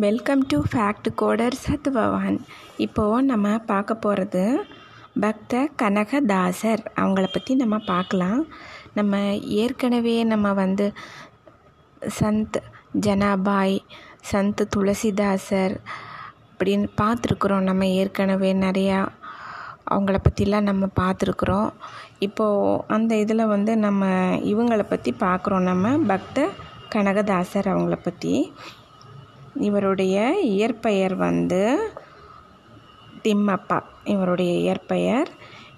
Welcome to fact coder சத்பவான் இப்போது நம்ம பார்க்க போகிறது பக்த கனகதாசர் அவங்கள பற்றி நம்ம பார்க்கலாம். நம்ம ஏற்கனவே நம்ம வந்து சந்த் ஜனாபாய் சந்த் துளசிதாசர் அப்படின்னு பார்த்துருக்குறோம். நம்ம ஏற்கனவே நிறையா அவங்கள பற்றிலாம் நம்ம பார்த்துருக்குறோம். இப்போது அந்த இதில் வந்து நம்ம இவங்களை பற்றி பார்க்குறோம். நம்ம பக்த கனகதாசர் அவங்கள பற்றி இவருடைய இயற்பெயர் வந்து திம்மப்பா. இவருடைய இயற்பெயர்.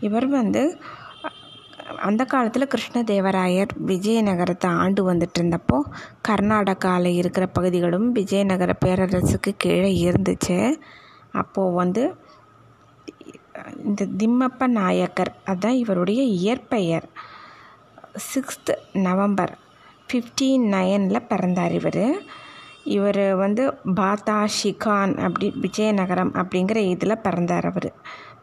இவர் வந்து அந்த காலத்தில் கிருஷ்ணதேவராயர் விஜயநகரத்தை ஆண்டு வந்துட்டு இருந்தப்போ கர்நாடகாவில் இருக்கிற பகுதிகளும் விஜயநகர பேரரசுக்கு கீழே இருந்துச்சு. அப்போது வந்து இந்த திம்மப்ப நாயக்கர் அதுதான் இவருடைய இயற்பெயர். சிக்ஸ்த் நவம்பர் ஃபிஃப்டீன் நைனில் பிறந்தார் இவர். இவர் வந்து பாத்தா ஷிகான் அப்படி விஜயநகரம் அப்படிங்கிற இதில் பிறந்தார் அவர்.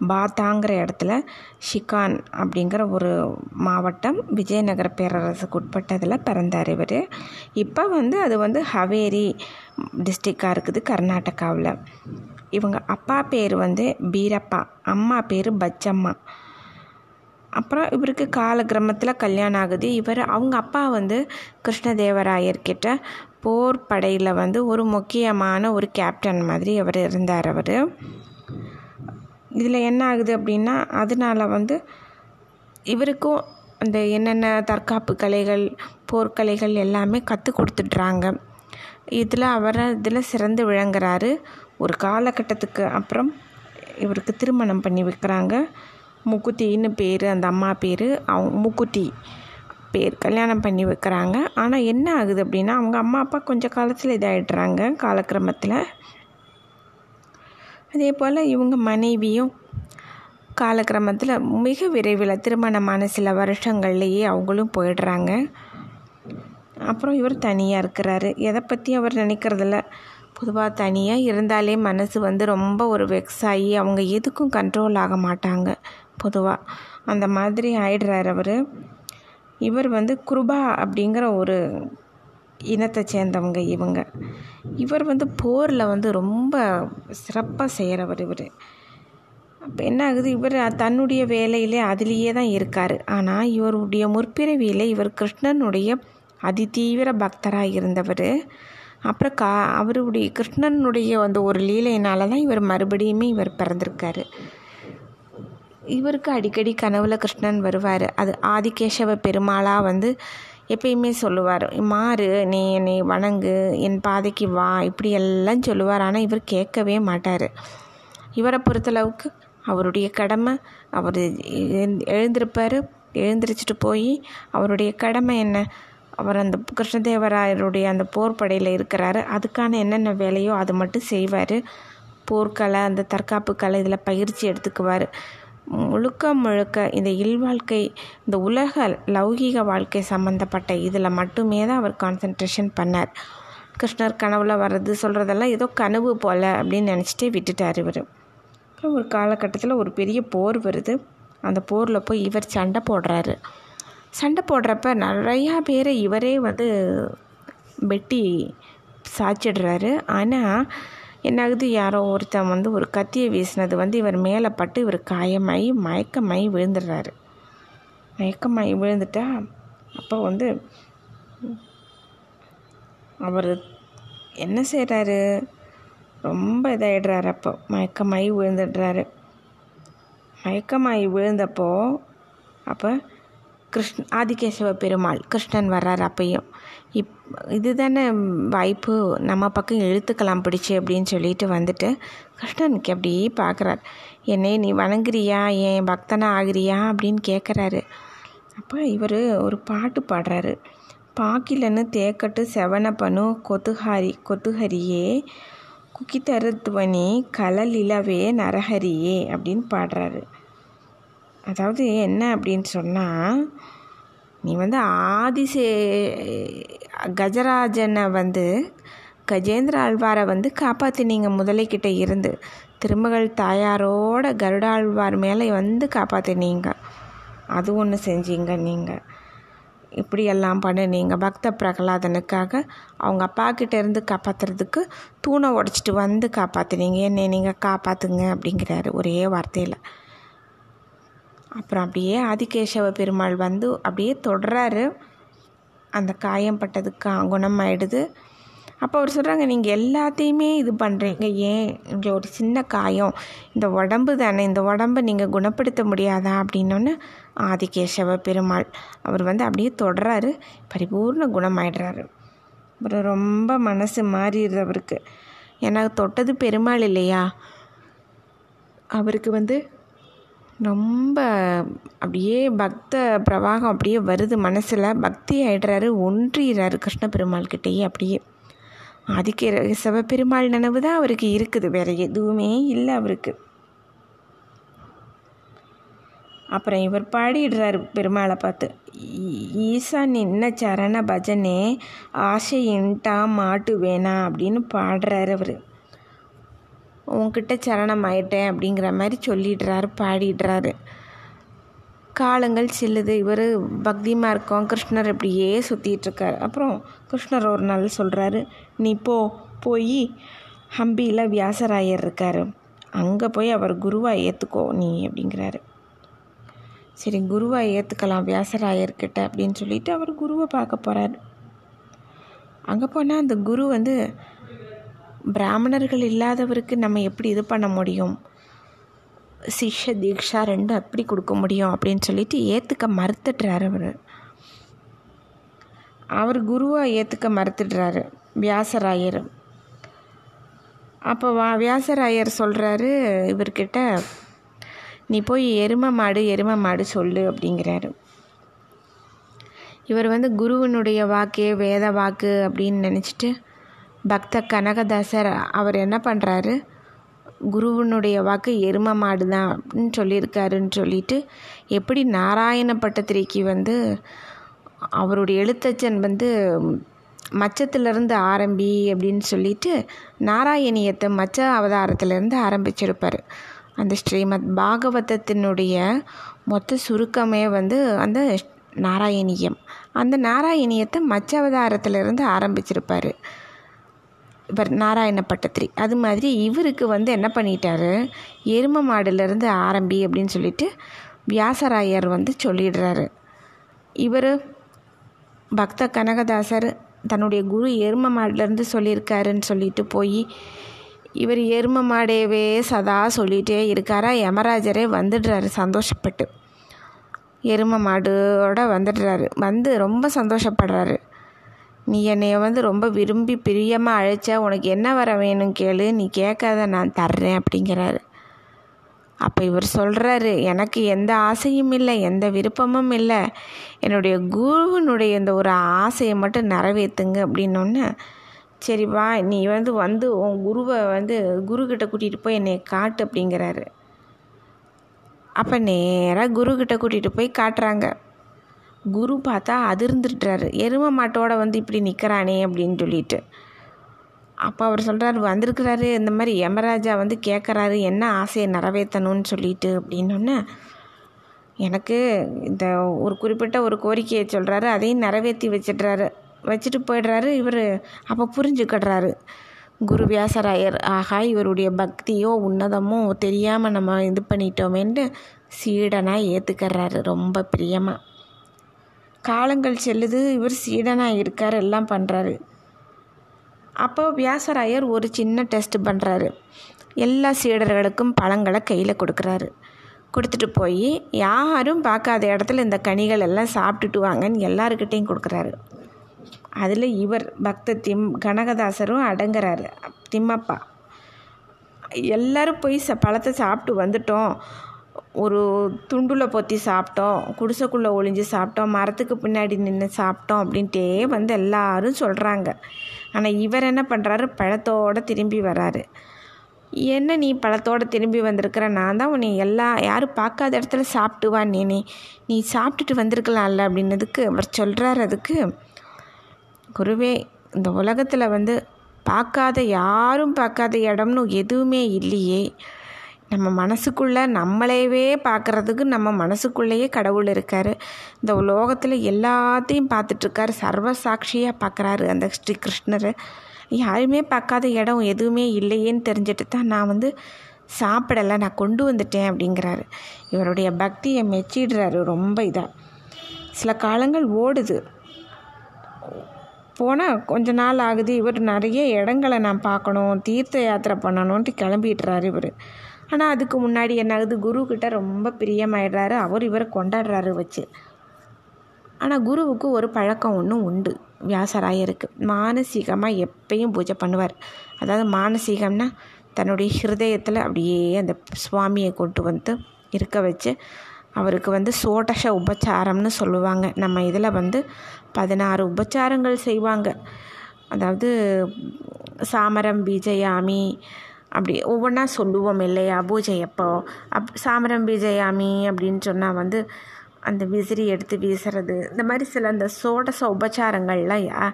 பாத்தாங்கிற இடத்துல ஷிகான் அப்படிங்கிற ஒரு மாவட்டம் விஜயநகர பேரரசுக்கு உட்பட்டதில் பிறந்தார் இவர். இப்போ வந்து அது வந்து ஹவேரி டிஸ்ட்ரிக்டாக இருக்குது கர்நாடகாவில். இவங்க அப்பா பேர் வந்து பீரப்பா அம்மா பேர் பச்சம்மா. அப்புறம் இவருக்கு காலகிரமத்தில் கல்யாணம் ஆகுது. இவர் அவங்க அப்பா வந்து கிருஷ்ணதேவராயர்கிட்ட போர் படையில் வந்து ஒரு முக்கியமான ஒரு கேப்டன் மாதிரி அவர் இருந்தார் அவர். இதில் என்ன ஆகுது அப்படின்னா அதனால் வந்து இவருக்கும் அந்த என்னென்ன தற்காப்பு கலைகள் போர்க்கலைகள் எல்லாமே கற்றுக் கொடுத்துட்றாங்க. இதில் அவர் இதில் சிறந்து விளங்குறாரு. ஒரு காலகட்டத்துக்கு அப்புறம் இவருக்கு திருமணம் பண்ணி வைக்கிறாங்க. முக்குத்தின்னு பேர் அந்த அம்மா பேர். அவங்க முக்குத்தி பேர் கல்யாணம் பண்ணி வைக்கிறாங்க. ஆனால் என்ன ஆகுது அப்படின்னா அவங்க அம்மா அப்பா கொஞ்சம் காலத்தில் இதாகிடுறாங்க காலக்கிரமத்தில். அதே போல் இவங்க மனைவியும் காலக்கிரமத்தில் மிக விரைவில் திருமணமான சில வருஷங்கள்லேயே அவங்களும் போயிடுறாங்க. அப்புறம் இவர் தனியாக இருக்கிறாரு. எதை பற்றியும் அவர் நினைக்கிறதில்ல. பொதுவாக தனியாக இருந்தாலே மனசு வந்து ரொம்ப ஒரு வெக்ஸ் ஆகி அவங்க எதுக்கும் கண்ட்ரோல் ஆக மாட்டாங்க. பொதுவாக அந்த மாதிரி ஆயிடுறார் அவர். இவர் வந்து குருபா அப்படிங்கிற ஒரு இனத்தை சேர்ந்தவங்க இவங்க. இவர் வந்து போரில் வந்து ரொம்ப சிறப்பாக செய்கிறவர் இவர். அப்போ என்ன ஆகுது? இவர் தன்னுடைய வேலையிலே அதிலேயே தான் இருக்கார். ஆனால் இவருடைய முற்பிறவியில் இவர் கிருஷ்ணனுடைய அதிதீவிர பக்தராக இருந்தவர். அப்புறம் கா அவருடைய கிருஷ்ணனுடைய அந்த ஒரு லீலையினால தான் இவர் மறுபடியுமே இவர் பிறந்திருக்காரு. இவருக்கு அடிக்கடி கனவுல கிருஷ்ணன் வருவார். அது ஆதிகேசவ பெருமாளாக வந்து எப்பயுமே சொல்லுவார். மாறு நீ என்னை வணங்கு என் பாதைக்கு வா இப்படி எல்லாம் சொல்லுவார். ஆனால் இவர் கேட்கவே மாட்டார். இவரை பொறுத்தளவுக்கு அவருடைய கடமை அவர் எழுந்திருப்பார் எழுந்திரிச்சிட்டு போய் அவருடைய கடமை என்ன? அவர் அந்த கிருஷ்ணதேவராயருடைய அந்த போர் படையில் இருக்கிறாரு. அதுக்கான என்னென்ன வேலையோ அது மட்டும் செய்வார். போர்க்கலை அந்த தற்காப்பு கலை இதில் பயிற்சி எடுத்துக்குவார். முழுக்க முழுக்க இந்த இல்வாழ்க்கை இந்த உலக லௌகீக வாழ்க்கை சம்மந்தப்பட்ட இதில் மட்டுமே தான் அவர் கான்சன்ட்ரேஷன் பண்ணார். கிருஷ்ணர் கனவுல வர்றது சொல்கிறதெல்லாம் ஏதோ கனவு போல் அப்படின்னு நினச்சிட்டே விட்டுட்டார் இவர். அப்புறம் ஒரு காலகட்டத்தில் ஒரு பெரிய போர் வருது. அந்த போரில் போய் இவர் சண்டை போடுறாரு. சண்டை போடுறப்ப நிறையா பேரை இவரே வந்து வெட்டி சாச்சிடுறாரு. ஆனால் என்னாகுது? யாரோ ஒருத்தன் வந்து ஒரு கத்தியை வீசினது வந்து இவர் மேலே பட்டு இவர் காயமாகி மயக்கமாகி விழுந்துடுறாரு. மயக்கமாகி விழுந்துட்டா அப்போ வந்து அவர் என்ன செய்கிறாரு ரொம்ப இதாகிடுறாரு அப்போ. மயக்கமாகி விழுந்துடுறாரு. மயக்கமாகி விழுந்தப்போ அப்போ கிருஷ்ண ஆதிகேசவ பெருமாள் கிருஷ்ணன் வர்றார் அப்பையும். இப் இது தானே வாய்ப்பு. நம்ம பக்கம் இழுத்துக்கலாம் பிடிச்சி அப்படின்னு சொல்லிட்டு வந்துட்டு கிருஷ்ணனுக்கு அப்படியே பார்க்குறார் என்னை நீ வணங்குறியா? என் பக்தனா ஆகிறியா? அப்படின்னு கேட்குறாரு அப்போ இவர் ஒரு பாட்டு பாடுறாரு. பாக்கிலன்னு தேக்கட்டு செவனப்பனு கொத்துஹாரி கொத்துஹரியே குக்கித்தருத்துவனி கலலிலவே நரஹரியே அப்படின்னு பாடுறாரு. அதாவது என்ன அப்படின்னு சொன்னால் நீ வந்து ஆதிசே கஜராஜனை வந்து கஜேந்திர ஆழ்வாரை வந்து காப்பாற்றினீங்க முதலைக்கிட்ட இருந்து திருமகள் தாயாரோட கருடாழ்வார் மேலே வந்து காப்பாற்றினீங்க அது ஒன்று செஞ்சீங்க நீங்கள் இப்படியெல்லாம் பண்ணினீங்க பக்த பிரகலாதனுக்காக அவங்க அப்பா கிட்ட இருந்து காப்பாற்றுறதுக்கு தூணை உடச்சிட்டு வந்து காப்பாற்றுனீங்க என்னை நீங்கள் காப்பாற்றுங்க அப்படிங்கிறாரு ஒரே வார்த்தையில். அப்புறம் அப்படியே ஆதிகேசவ பெருமாள் வந்து அப்படியே தொடுறாரு. அந்த காயம் பட்டதுக்கு குணமாயிடுது. அப்போ அவர் சொல்கிறாங்க நீங்கள் எல்லாத்தையுமே இது பண்ணுறீங்க ஏன்? இங்கே ஒரு சின்ன காயம். இந்த உடம்பு தானே. இந்த உடம்பை நீங்கள் குணப்படுத்த முடியாதா? அப்படின்னோன்னு ஆதிகேசவ பெருமாள் அவர் வந்து அப்படியே தொடுறாரு. பரிபூர்ண குணமாயிடுறாரு. அப்புறம் ரொம்ப மனசு மாறிடுது அவருக்கு. ஏன்னா தொட்டது பெருமாள் இல்லையா? அவருக்கு வந்து ரொம்ப அப்படியே பக்த பிரவாகம் அப்படியே வருது மனசில். பக்தி ஆயிடுறாரு ஒன்றிடுறாரு கிருஷ்ண பெருமாள் கிட்டேயே அப்படியே. ஆதிக்க சிவபெருமாள் நினைவு தான் அவருக்கு இருக்குது. வேற எதுவுமே இல்லை அவருக்கு. அப்புறம் இவர் பாடிடுறாரு பெருமாளை பார்த்து. ஈசா நின்ன சரண பஜனே ஆசையின்ட்டா மாட்டு வேணா அப்படின்னு பாடுறாரு அவர். உன்கிட்ட சரணம் ஆயிட்டேன் அப்படிங்கிற மாதிரி சொல்லிடுறாரு பாடிடுறாரு. காலங்கள் செல்லுது. இவர் பக்திமாக இருக்கோம் கிருஷ்ணர் இப்படியே சுற்றிட்டுருக்கார் அப்புறம் கிருஷ்ணர் ஒரு நாள் சொல்கிறாரு நீ போ போய் ஹம்பியில் வியாசராயர் இருக்கார். அங்கே போய் அவர் குருவாக ஏற்றுக்கோ நீ அப்படிங்கிறாரு. சரி குருவாக ஏற்றுக்கலாம் வியாசராயர்கிட்ட அப்படின்னு சொல்லிட்டு அவர் குருவை பார்க்க போகிறார் அங்கே போனால் அந்த குரு வந்து பிராமணர்கள் இல்லாதவருக்கு நம்ம எப்படி இது பண்ண முடியும்? சிஷ்ய தீக்ஷா ரெண்டும் எப்படி கொடுக்க முடியும் அப்படின்னு சொல்லிட்டு ஏற்றுக்க மறுத்துடுறாரு அவர். அவர் குருவாக ஏற்றுக்க மறுத்துடுறாரு வியாசராயர். அப்போ வா வியாசராயர் சொல்கிறாரு இவர்கிட்ட நீ போய் எரும மாடு எரும மாடு சொல்லு அப்படிங்கிறாரு. இவர் வந்து குருவினுடைய வாக்கு வேத வாக்கு அப்படின்னு நினச்சிட்டு பக்த கனகதாசர் அவர் என்ன பண்ணுறாரு குருவனுடைய வாக்கு எரும மாடு தான் அப்படின்னு சொல்லியிருக்காருன்னு சொல்லிட்டு எப்படி நாராயண பட்டத்திரிக்கு வந்து அவருடைய எழுத்தச்சன் வந்து மச்சத்திலிருந்து ஆரம்பி அப்படின்னு சொல்லிட்டு நாராயணியத்தை மச்ச அவதாரத்திலேருந்து ஆரம்பிச்சிருப்பார். அந்த ஸ்ரீமத் பாகவதத்தினுடைய மொத்த சுருக்கமே வந்து அந்த நாராயணியம். அந்த நாராயணியத்தை மச்ச அவதாரத்திலிருந்து ஆரம்பிச்சிருப்பார். இவர் நாராயண பட்டத்திரி. அது மாதிரி இவருக்கு வந்து என்ன பண்ணிட்டாரு? எரும மாடுலேருந்து ஆரம்பி அப்படின்னு சொல்லிட்டு வியாசராயர் வந்து சொல்லிடுறாரு. இவர் பக்த கனகதாசர் தன்னுடைய குரு எரும மாடுலேருந்து சொல்லியிருக்காருன்னு சொல்லிட்டு போய் இவர் எரும மாடேவே சதா சொல்லிகிட்டே இருக்காரா? யமராஜரே வந்துடுறாரு சந்தோஷப்பட்டு. எரும மாடோட வந்துடுறாரு. வந்து ரொம்ப சந்தோஷப்படுறாரு. நீ என்னைய வந்து ரொம்ப விரும்பி பிரியமாக அழைச்சா உனக்கு என்ன வர வேணும் கேளு. நீ கேட்காத நான் தர்றேன் அப்படிங்கிறாரு. அப்போ இவர் சொல்கிறாரு எனக்கு எந்த ஆசையும் இல்லை எந்த விருப்பமும் இல்லை. என்னுடைய குருவினுடைய இந்த ஒரு ஆசையை மட்டும் நிறைவேற்றுங்க அப்படின்னோடனே சரி வா நீ வந்து வந்து உன் குருவை வந்து குருக்கிட்ட கூட்டிகிட்டு போய் என்னை காட்டு அப்படிங்கிறாரு. அப்போ நேராக குருக்கிட்ட கூட்டிகிட்டு போய் காட்டுறாங்க. குரு பார்த்தா அதிர்ந்துட்டுறாரு எரும மாட்டோட வந்து இப்படி நிற்கிறானே அப்படின்னு சொல்லிட்டு. அப்போ அவர் சொல்கிறாரு வந்திருக்கிறாரு. இந்த மாதிரி யமராஜா வந்து கேட்குறாரு என்ன ஆசையை நிறைவேற்றணும்னு சொல்லிட்டு? அப்படின்னொன்னே எனக்கு இந்த ஒரு குறிப்பிட்ட ஒரு கோரிக்கையை சொல்கிறாரு அதையும் நிறைவேற்றி வச்சிடுறாரு. வச்சுட்டு போயிடுறாரு இவர். அப்போ புரிஞ்சுக்கிடுறாரு. குரு வியாசராயர் ஆகா இவருடைய பக்தியோ உன்னதமோ தெரியாமல் நம்ம இது பண்ணிட்டோமேன்ட்டு சீடனாக ஏற்றுக்கிறாரு ரொம்ப பிரியமாக காலங்கள் செல்லுது இவர் சீடனாக இருக்கார் எல்லாம் பண்ணுறாரு அப்போ வியாசராயர் ஒரு சின்ன டெஸ்ட் பண்ணுறாரு எல்லா சீடர்களுக்கும் பழங்களை கையில் கொடுக்குறாரு. கொடுத்துட்டு போய் யாரும் பார்க்காத இடத்துல இந்த கனிகள் எல்லாம் சாப்பிட்டுட்டு வாங்கன்னு எல்லாருக்கிட்டேயும் கொடுக்குறாரு. அதில் இவர் பக்த திம் கனகதாசரும் அடங்குறாரு திம்மப்பா. எல்லாரும் போய் ச பழத்தை சாப்பிட்டு வந்துட்டோம். ஒரு துண்டில் பொத்தி சாப்பிட்டோம் குடிசைக்குள்ளே ஒளிஞ்சு சாப்பிட்டோம் மரத்துக்கு பின்னாடி நின்று சாப்பிட்டோம் அப்படின்ட்டே வந்து எல்லாரும் சொல்கிறாங்க ஆனால் இவர் என்ன பண்ணுறாரு பழத்தோடு திரும்பி வராரு. என்ன நீ பழத்தோடு திரும்பி வந்திருக்கிற? நான் தான் உன்னை எல்லா யாரும் பார்க்காத இடத்துல சாப்பிட்டு வா நீனே. நீ சாப்பிட்டுட்டு வந்திருக்கலாம்ல அப்படின்னதுக்கு அவர் சொல்கிறார் அதுக்கு. குருவே இந்த உலகத்தில் வந்து பார்க்காத யாரும் பார்க்காத இடம்னு எதுவுமே இல்லையே. நம்ம மனசுக்குள்ளே நம்மளையவே பார்க்குறதுக்கு நம்ம மனசுக்குள்ளேயே கடவுள் இருக்கார். இந்த உலோகத்தில் எல்லாத்தையும் பார்த்துட்ருக்காரு. சர்வ சாட்சியாக பார்க்குறாரு அந்த ஸ்ரீ கிருஷ்ணர் யாருமே பார்க்காத இடம் எதுவுமே இல்லையேன்னு தெரிஞ்சுட்டு தான் நான் வந்து சாப்பிடலை நான் கொண்டு வந்துட்டேன் அப்படிங்கிறாரு. இவருடைய பக்தியை மெச்சிடுறாரு ரொம்ப இதாக சில காலங்கள் ஓடுது. போனால் கொஞ்ச நாள் ஆகுது. இவர் நிறைய இடங்களை நான் பார்க்கணும் தீர்த்த யாத்திரை பண்ணணுன்ட்டு கிளம்பிடுறாரு இவர். ஆனால் அதுக்கு முன்னாடி என்ன ஆகுது குருக்கிட்ட ரொம்ப பிரியமாயிடுறாரு. அவர் இவரை கொண்டாடுறாரு வச்சு. ஆனால் குருவுக்கு ஒரு பழக்கம் ஒன்றும் உண்டு. வியாசராயருக்கு மானசீகமாக எப்பயும் பூஜை பண்ணுவார். அதாவது மானசீகம்னா தன்னுடைய ஹிருதயத்தில் அப்படியே அந்த சுவாமியை கொண்டு வந்து இருக்க வச்சு அவருக்கு வந்து சோடஷ உபச்சாரம்னு சொல்லுவாங்க. நம்ம இதில் வந்து பதினாறு உபச்சாரங்கள் செய்வாங்க. அதாவது சாமரம் பீஜயாமி அப்படி ஒவ்வொன்றா சொல்லுவோம் இல்லையா? பூஜை எப்போ அப் சாமரம் பீஜயாமி அப்படின்னு சொன்னால் வந்து அந்த விசிறி எடுத்து வீசுறது இந்த மாதிரி சில அந்த சோடச உபச்சாரங்கள்லாம் யா-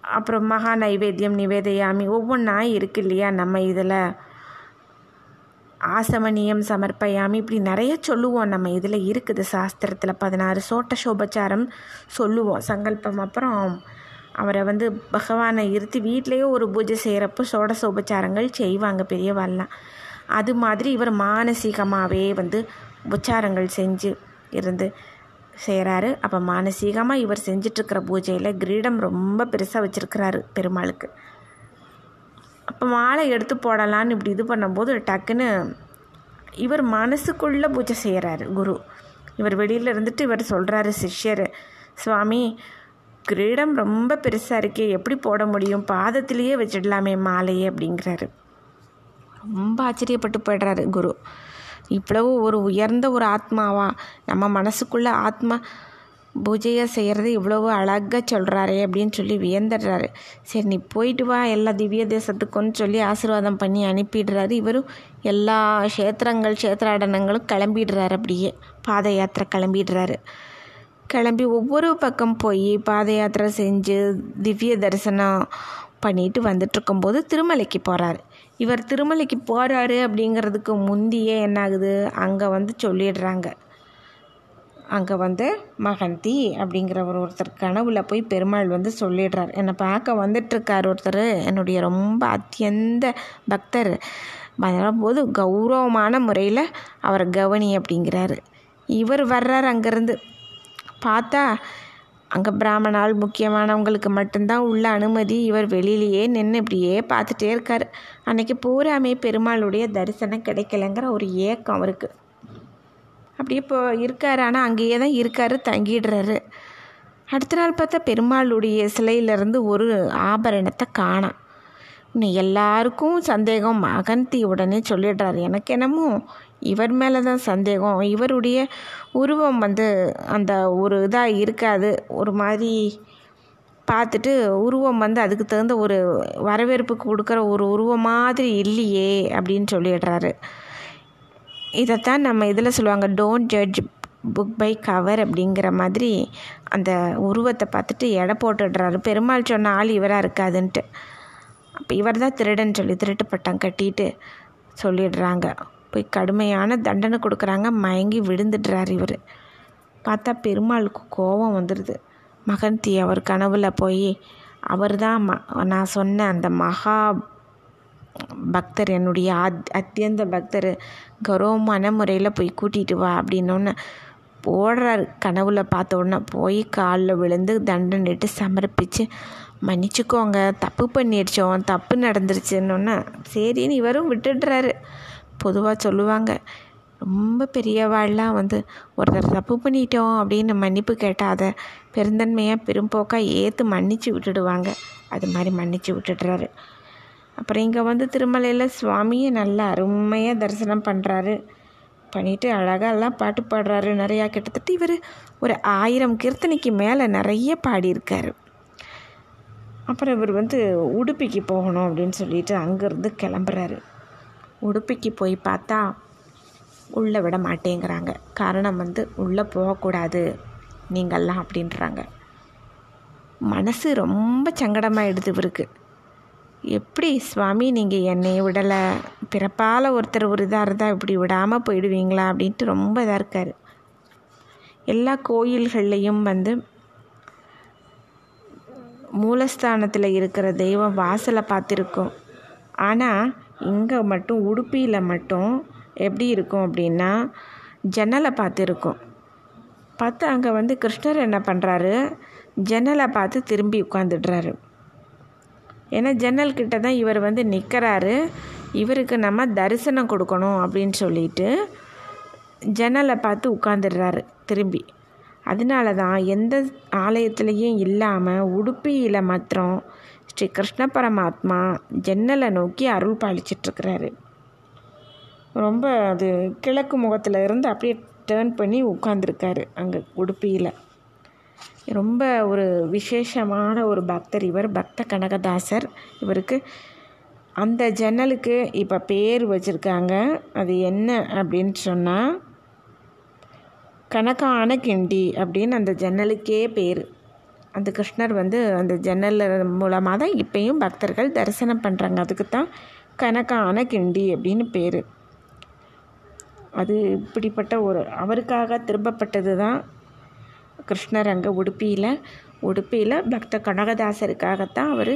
அப்புறம் மகா நைவேத்தியம் நிவேதையாமி ஒவ்வொன்றா இருக்கு இல்லையா நம்ம இதில்? ஆசமணியம் சமர்ப்பயாமி இப்படி நிறைய சொல்லுவோம் நம்ம இதில் இருக்குது சாஸ்திரத்தில். பதினாறு சோட்ட சோபச்சாரம் சொல்லுவோம் சங்கல்பம் அப்புறம் அவரை வந்து பகவானை இருத்தி வீட்டிலையே ஒரு பூஜை செய்கிறப்போ சோட சோபச்சாரங்கள் செய்வாங்க பெரியவாள்லாம். அது மாதிரி இவர் மானசீகமாகவே வந்து உச்சாரங்கள் செஞ்சு இருந்து செய்கிறாரு அப்போ மானசீகமாக இவர் செஞ்சிட்ருக்கிற பூஜையில் கிரீடம் ரொம்ப பெருசாக வச்சுருக்கிறாரு பெருமாளுக்கு. அப்போ மாலை எடுத்து போடலான்னு இப்படி இது பண்ணும்போது டக்குன்னு இவர் மனசுக்குள்ளே பூஜை செய்கிறாரு குரு. இவர் வெளியில் இருந்துட்டு இவர் சொல்கிறாரு சிஷ்யர் சுவாமி கிரீடம் ரொம்ப பெருசாக இருக்கே எப்படி போட முடியும்? பாதத்திலேயே வச்சிடலாமே மாலையே அப்படிங்கிறாரு. ரொம்ப ஆச்சரியப்பட்டு போய்டுறாரு குரு. இவ்வளவு ஒரு உயர்ந்த ஒரு ஆத்மாவா? நம்ம மனசுக்குள்ள ஆத்மா பூஜையை செய்கிறது இவ்வளவு அழகாக சொல்கிறாரே அப்படின்னு சொல்லி வியந்துடுறாரு. சரி நீ போயிட்டு வா எல்லா திவ்ய தேசத்துக்குன்னு சொல்லி ஆசீர்வாதம் பண்ணி அனுப்பிடுறாரு. இவரும் எல்லா க்ஷேத்திரங்கள் க்ஷேத்திராடனங்களும் கிளம்பிடுறாரு அப்படியே. பாத யாத்திரை கிளம்பிடுறாரு. கிளம்பி ஒவ்வொரு பக்கம் போய் பாத யாத்திரை செஞ்சு திவ்ய தரிசனம் பண்ணிட்டு வந்துட்டு இருக்கும்போது திருமலைக்கு போகிறாரு இவர் திருமலைக்கு போகிறாரு அப்படிங்கிறதுக்கு முந்தியே என்ன ஆகுது அங்கே வந்து சொல்லிடுறாங்க. அங்கே வந்து மகந்தி அப்படிங்கிற ஒரு ஒருத்தர் கனவுல போய் பெருமாள் வந்து சொல்லிடுறார். என்னை பார்க்க வந்துட்டுருக்கார் ஒருத்தர். என்னுடைய ரொம்ப அத்தியந்த பக்தர். போது கௌரவமான முறையில் அவரை கவனி அப்படிங்கிறாரு. இவர் வர்றார் அங்கேருந்து. பார்த்தா அங்கே பிராமணால் முக்கியமானவங்களுக்கு மட்டும்தான் உள்ள அனுமதி. இவர் வெளியிலேயே நின்று இப்படியே பார்த்துட்டே இருக்கார். அன்னைக்கு பூராமே பெருமாளுடைய தரிசனம் கிடைக்கலங்கிற ஒரு ஏக்கம் அவருக்கு. அப்படியே இப்போ இருக்கார். ஆனால் அங்கேயே தான் இருக்கார் தங்கிடுறாரு. அடுத்த நாள் பார்த்தா பெருமாளுடைய சிலையிலேருந்து ஒரு ஆபரணத்தை காணாம். இன்னும் எல்லாருக்கும் சந்தேகம் மகந்தி உடனே சொல்லிடுறாரு. எனக்கு என்னமோ இவர் மேலே தான் சந்தேகம். இவருடைய உருவம் வந்து அந்த ஒரு இதாக இருக்காது. ஒரு மாதிரி பார்த்துட்டு உருவம் வந்து அதுக்கு தகுந்த ஒரு வரவேற்பு கொடுக்குற ஒரு உருவம் மாதிரி இல்லையே அப்படின்னு சொல்லிடுறாரு. இதைத்தான் நம்ம இதில் சொல்லுவாங்க don't judge book by cover அப்படிங்கிற மாதிரி அந்த உருவத்தை பார்த்துட்டு எடை போட்டுடுறாரு. பெருமாள் சொன்ன ஆள் இவராக இருக்காதுன்ட்டு. அப்போ இவர் தான் திருடன் சொல்லி திருட்டு பட்டம் கட்டிட்டு சொல்லிடுறாங்க. போய் கடுமையான தண்டனை கொடுக்குறாங்க. மயங்கி விழுந்துடுறார் இவர். பார்த்தா பெருமாளுக்கு கோபம் வந்துடுது மகந்தி அவர் கனவுல போய் அவர் தான் ம நான் சொன்ன அந்த மகா பக்தர் என்னுடைய அத் அத்தியந்த பக்தர் கௌரவமான முறையில் போய் கூட்டிகிட்டு வா அப்படின்னோன்னு ஓடுறாரு. கனவுல பார்த்த உடனே போய் காலில் விழுந்து தண்டனிட்டு சமர்ப்பித்து மன்னிச்சுக்கோங்க தப்பு பண்ணிடுச்சோம் தப்பு நடந்துருச்சுன்னொன்னே சரின்னு இவரும் விட்டுடுறாரு. பொதுவாக சொல்லுவாங்க. ரொம்ப பெரியவாள்லாம் வந்து ஒருத்தர் தப்பு பண்ணிட்டோம் அப்படின்னு மன்னிப்பு கேட்டால் அதை பெருந்தன்மையாக பெரும்போக்காக ஏற்று மன்னிச்சு விட்டுடுவாங்க. அது மாதிரி மன்னிச்சு விட்டுடுறாரு. அப்புறம் இங்கே வந்து திருமலையில் சுவாமியை நல்லா அருமையாக தரிசனம் பண்ணுறாரு பண்ணிவிட்டு அழகாக எல்லாம் பாட்டு பாடுறாரு. நிறையா கிட்டத்தட்ட இவர் ஒரு ஆயிரம் கீர்த்தனைக்கு மேலே நிறைய பாடியிருக்காரு. அப்புறம் இவர் வந்து உடுப்பிக்கு போகணும் அப்படின்னு சொல்லிட்டு அங்கேருந்து கிளம்புறாரு. உடுப்பிக்கு போய் பார்த்தா உள்ளே விட மாட்டேங்கிறாங்க. காரணம் வந்து உள்ளே போகக்கூடாது. நீங்கள்லாம் அப்படின்றாங்க. மனசு ரொம்ப சங்கடமாயிடுது இவருக்கு. எப்படி சுவாமி நீங்கள் என்னை விடலை? பிறப்பால் ஒருத்தர் ஒரு இதாக இருந்தால் இப்படி விடாமல் போயிடுவீங்களா? அப்படின்ட்டு ரொம்ப இதாக இருக்கார். எல்லா கோயில்கள்லேயும் வந்து மூலஸ்தானத்தில் இருக்கிற தெய்வம் வாசலை பார்த்துருக்கோம். ஆனால் இங்கே மட்டும் உடுப்பியில் மட்டும் எப்படி இருக்கும் அப்படின்னா ஜன்னலை பார்த்துருக்கோம். பார்த்து அங்கே வந்து கிருஷ்ணர் என்ன பண்ணுறாரு ஜன்னலை பார்த்து திரும்பி உட்காந்துடுறாரு ஏன்னா ஜன்னல் கிட்ட தான் இவர் வந்து நிற்கிறாரு இவருக்கு நம்ம தரிசனம் கொடுக்கணும் அப்படின்னு சொல்லிட்டு ஜன்னலை பார்த்து உட்காந்துடுறாரு திரும்பி. அதனால தான் எந்த ஆலயத்துலேயும் இல்லாமல் உடுப்பியில் மாத்திரம் ஸ்ரீ கிருஷ்ண பரமாத்மா ஜன்னலை நோக்கி அருள் பாலிச்சிட்ருக்கிறாரு. ரொம்ப அது கிழக்கு முகத்தில் இருந்து அப்படியே டேர்ன் பண்ணி உட்காந்துருக்காரு அங்கே உடுப்பியில். ரொம்ப ஒரு விசேஷமான ஒரு பக்தர் இவர் பக்த கனகதாசர். இவருக்கு அந்த ஜன்னலுக்கு இப்போ பேர் வச்சுருக்காங்க. அது என்ன அப்படின்னு சொன்னால் கணக்கான கிண்டி அப்படின்னு அந்த ஜன்னலுக்கே பேர். அந்த கிருஷ்ணர் வந்து அந்த ஜன்னல் மூலமாக தான் இப்போயும் பக்தர்கள் தரிசனம் பண்ணுறாங்க அதுக்கு தான் கணக்கான கிண்டி அப்படின்னு பேர். அது இப்படிப்பட்ட ஒரு அவருக்காக திரும்பப்பட்டது தான் கிருஷ்ணர் அங்கே உடுப்பியில் உடுப்பியில் பக்த கனகதாசருக்காகத்தான் அவர்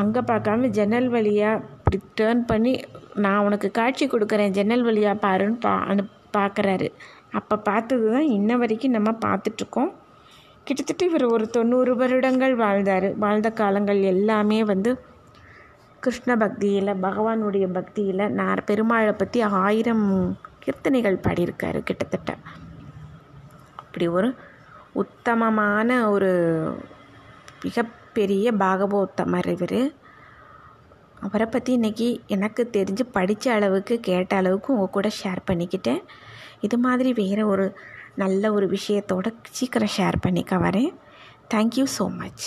அங்கே பார்க்காம ஜன்னல் வழியாக இப்படி டேர்ன் பண்ணி நான் உனக்கு காட்சி கொடுக்குறேன் ஜன்னல் வழியாக பாருன்னு பா அனு பார்க்குறாரு. அப்போ பார்த்தது தான் இன்ன வரைக்கும் நம்ம பார்த்துட்ருக்கோம் கிட்டத்தட்ட இவர் ஒரு தொண்ணூறு வருடங்கள் வாழ்ந்தார். வாழ்ந்த காலங்கள் எல்லாமே வந்து கிருஷ்ண பக்தியில் பகவானுடைய பக்தியில் நான் பெருமாளை பற்றி ஆயிரம் கீர்த்தனைகள் பாடியிருக்காரு கிட்டத்தட்ட. அப்படி ஒரு உத்தமமான ஒரு மிகப்பெரிய பாகவோத்தமர் இவர். அவரை பற்றி இன்றைக்கி எனக்கு தெரிஞ்சு படித்த அளவுக்கு கேட்ட அளவுக்கு உங்கள் கூட ஷேர் பண்ணிக்கிட்டேன். இது மாதிரி வேறு ஒரு நல்ல ஒரு விஷயத்தோட சீக்கிரம் ஷேர் பண்ணிக்க வரேன். Thank you so much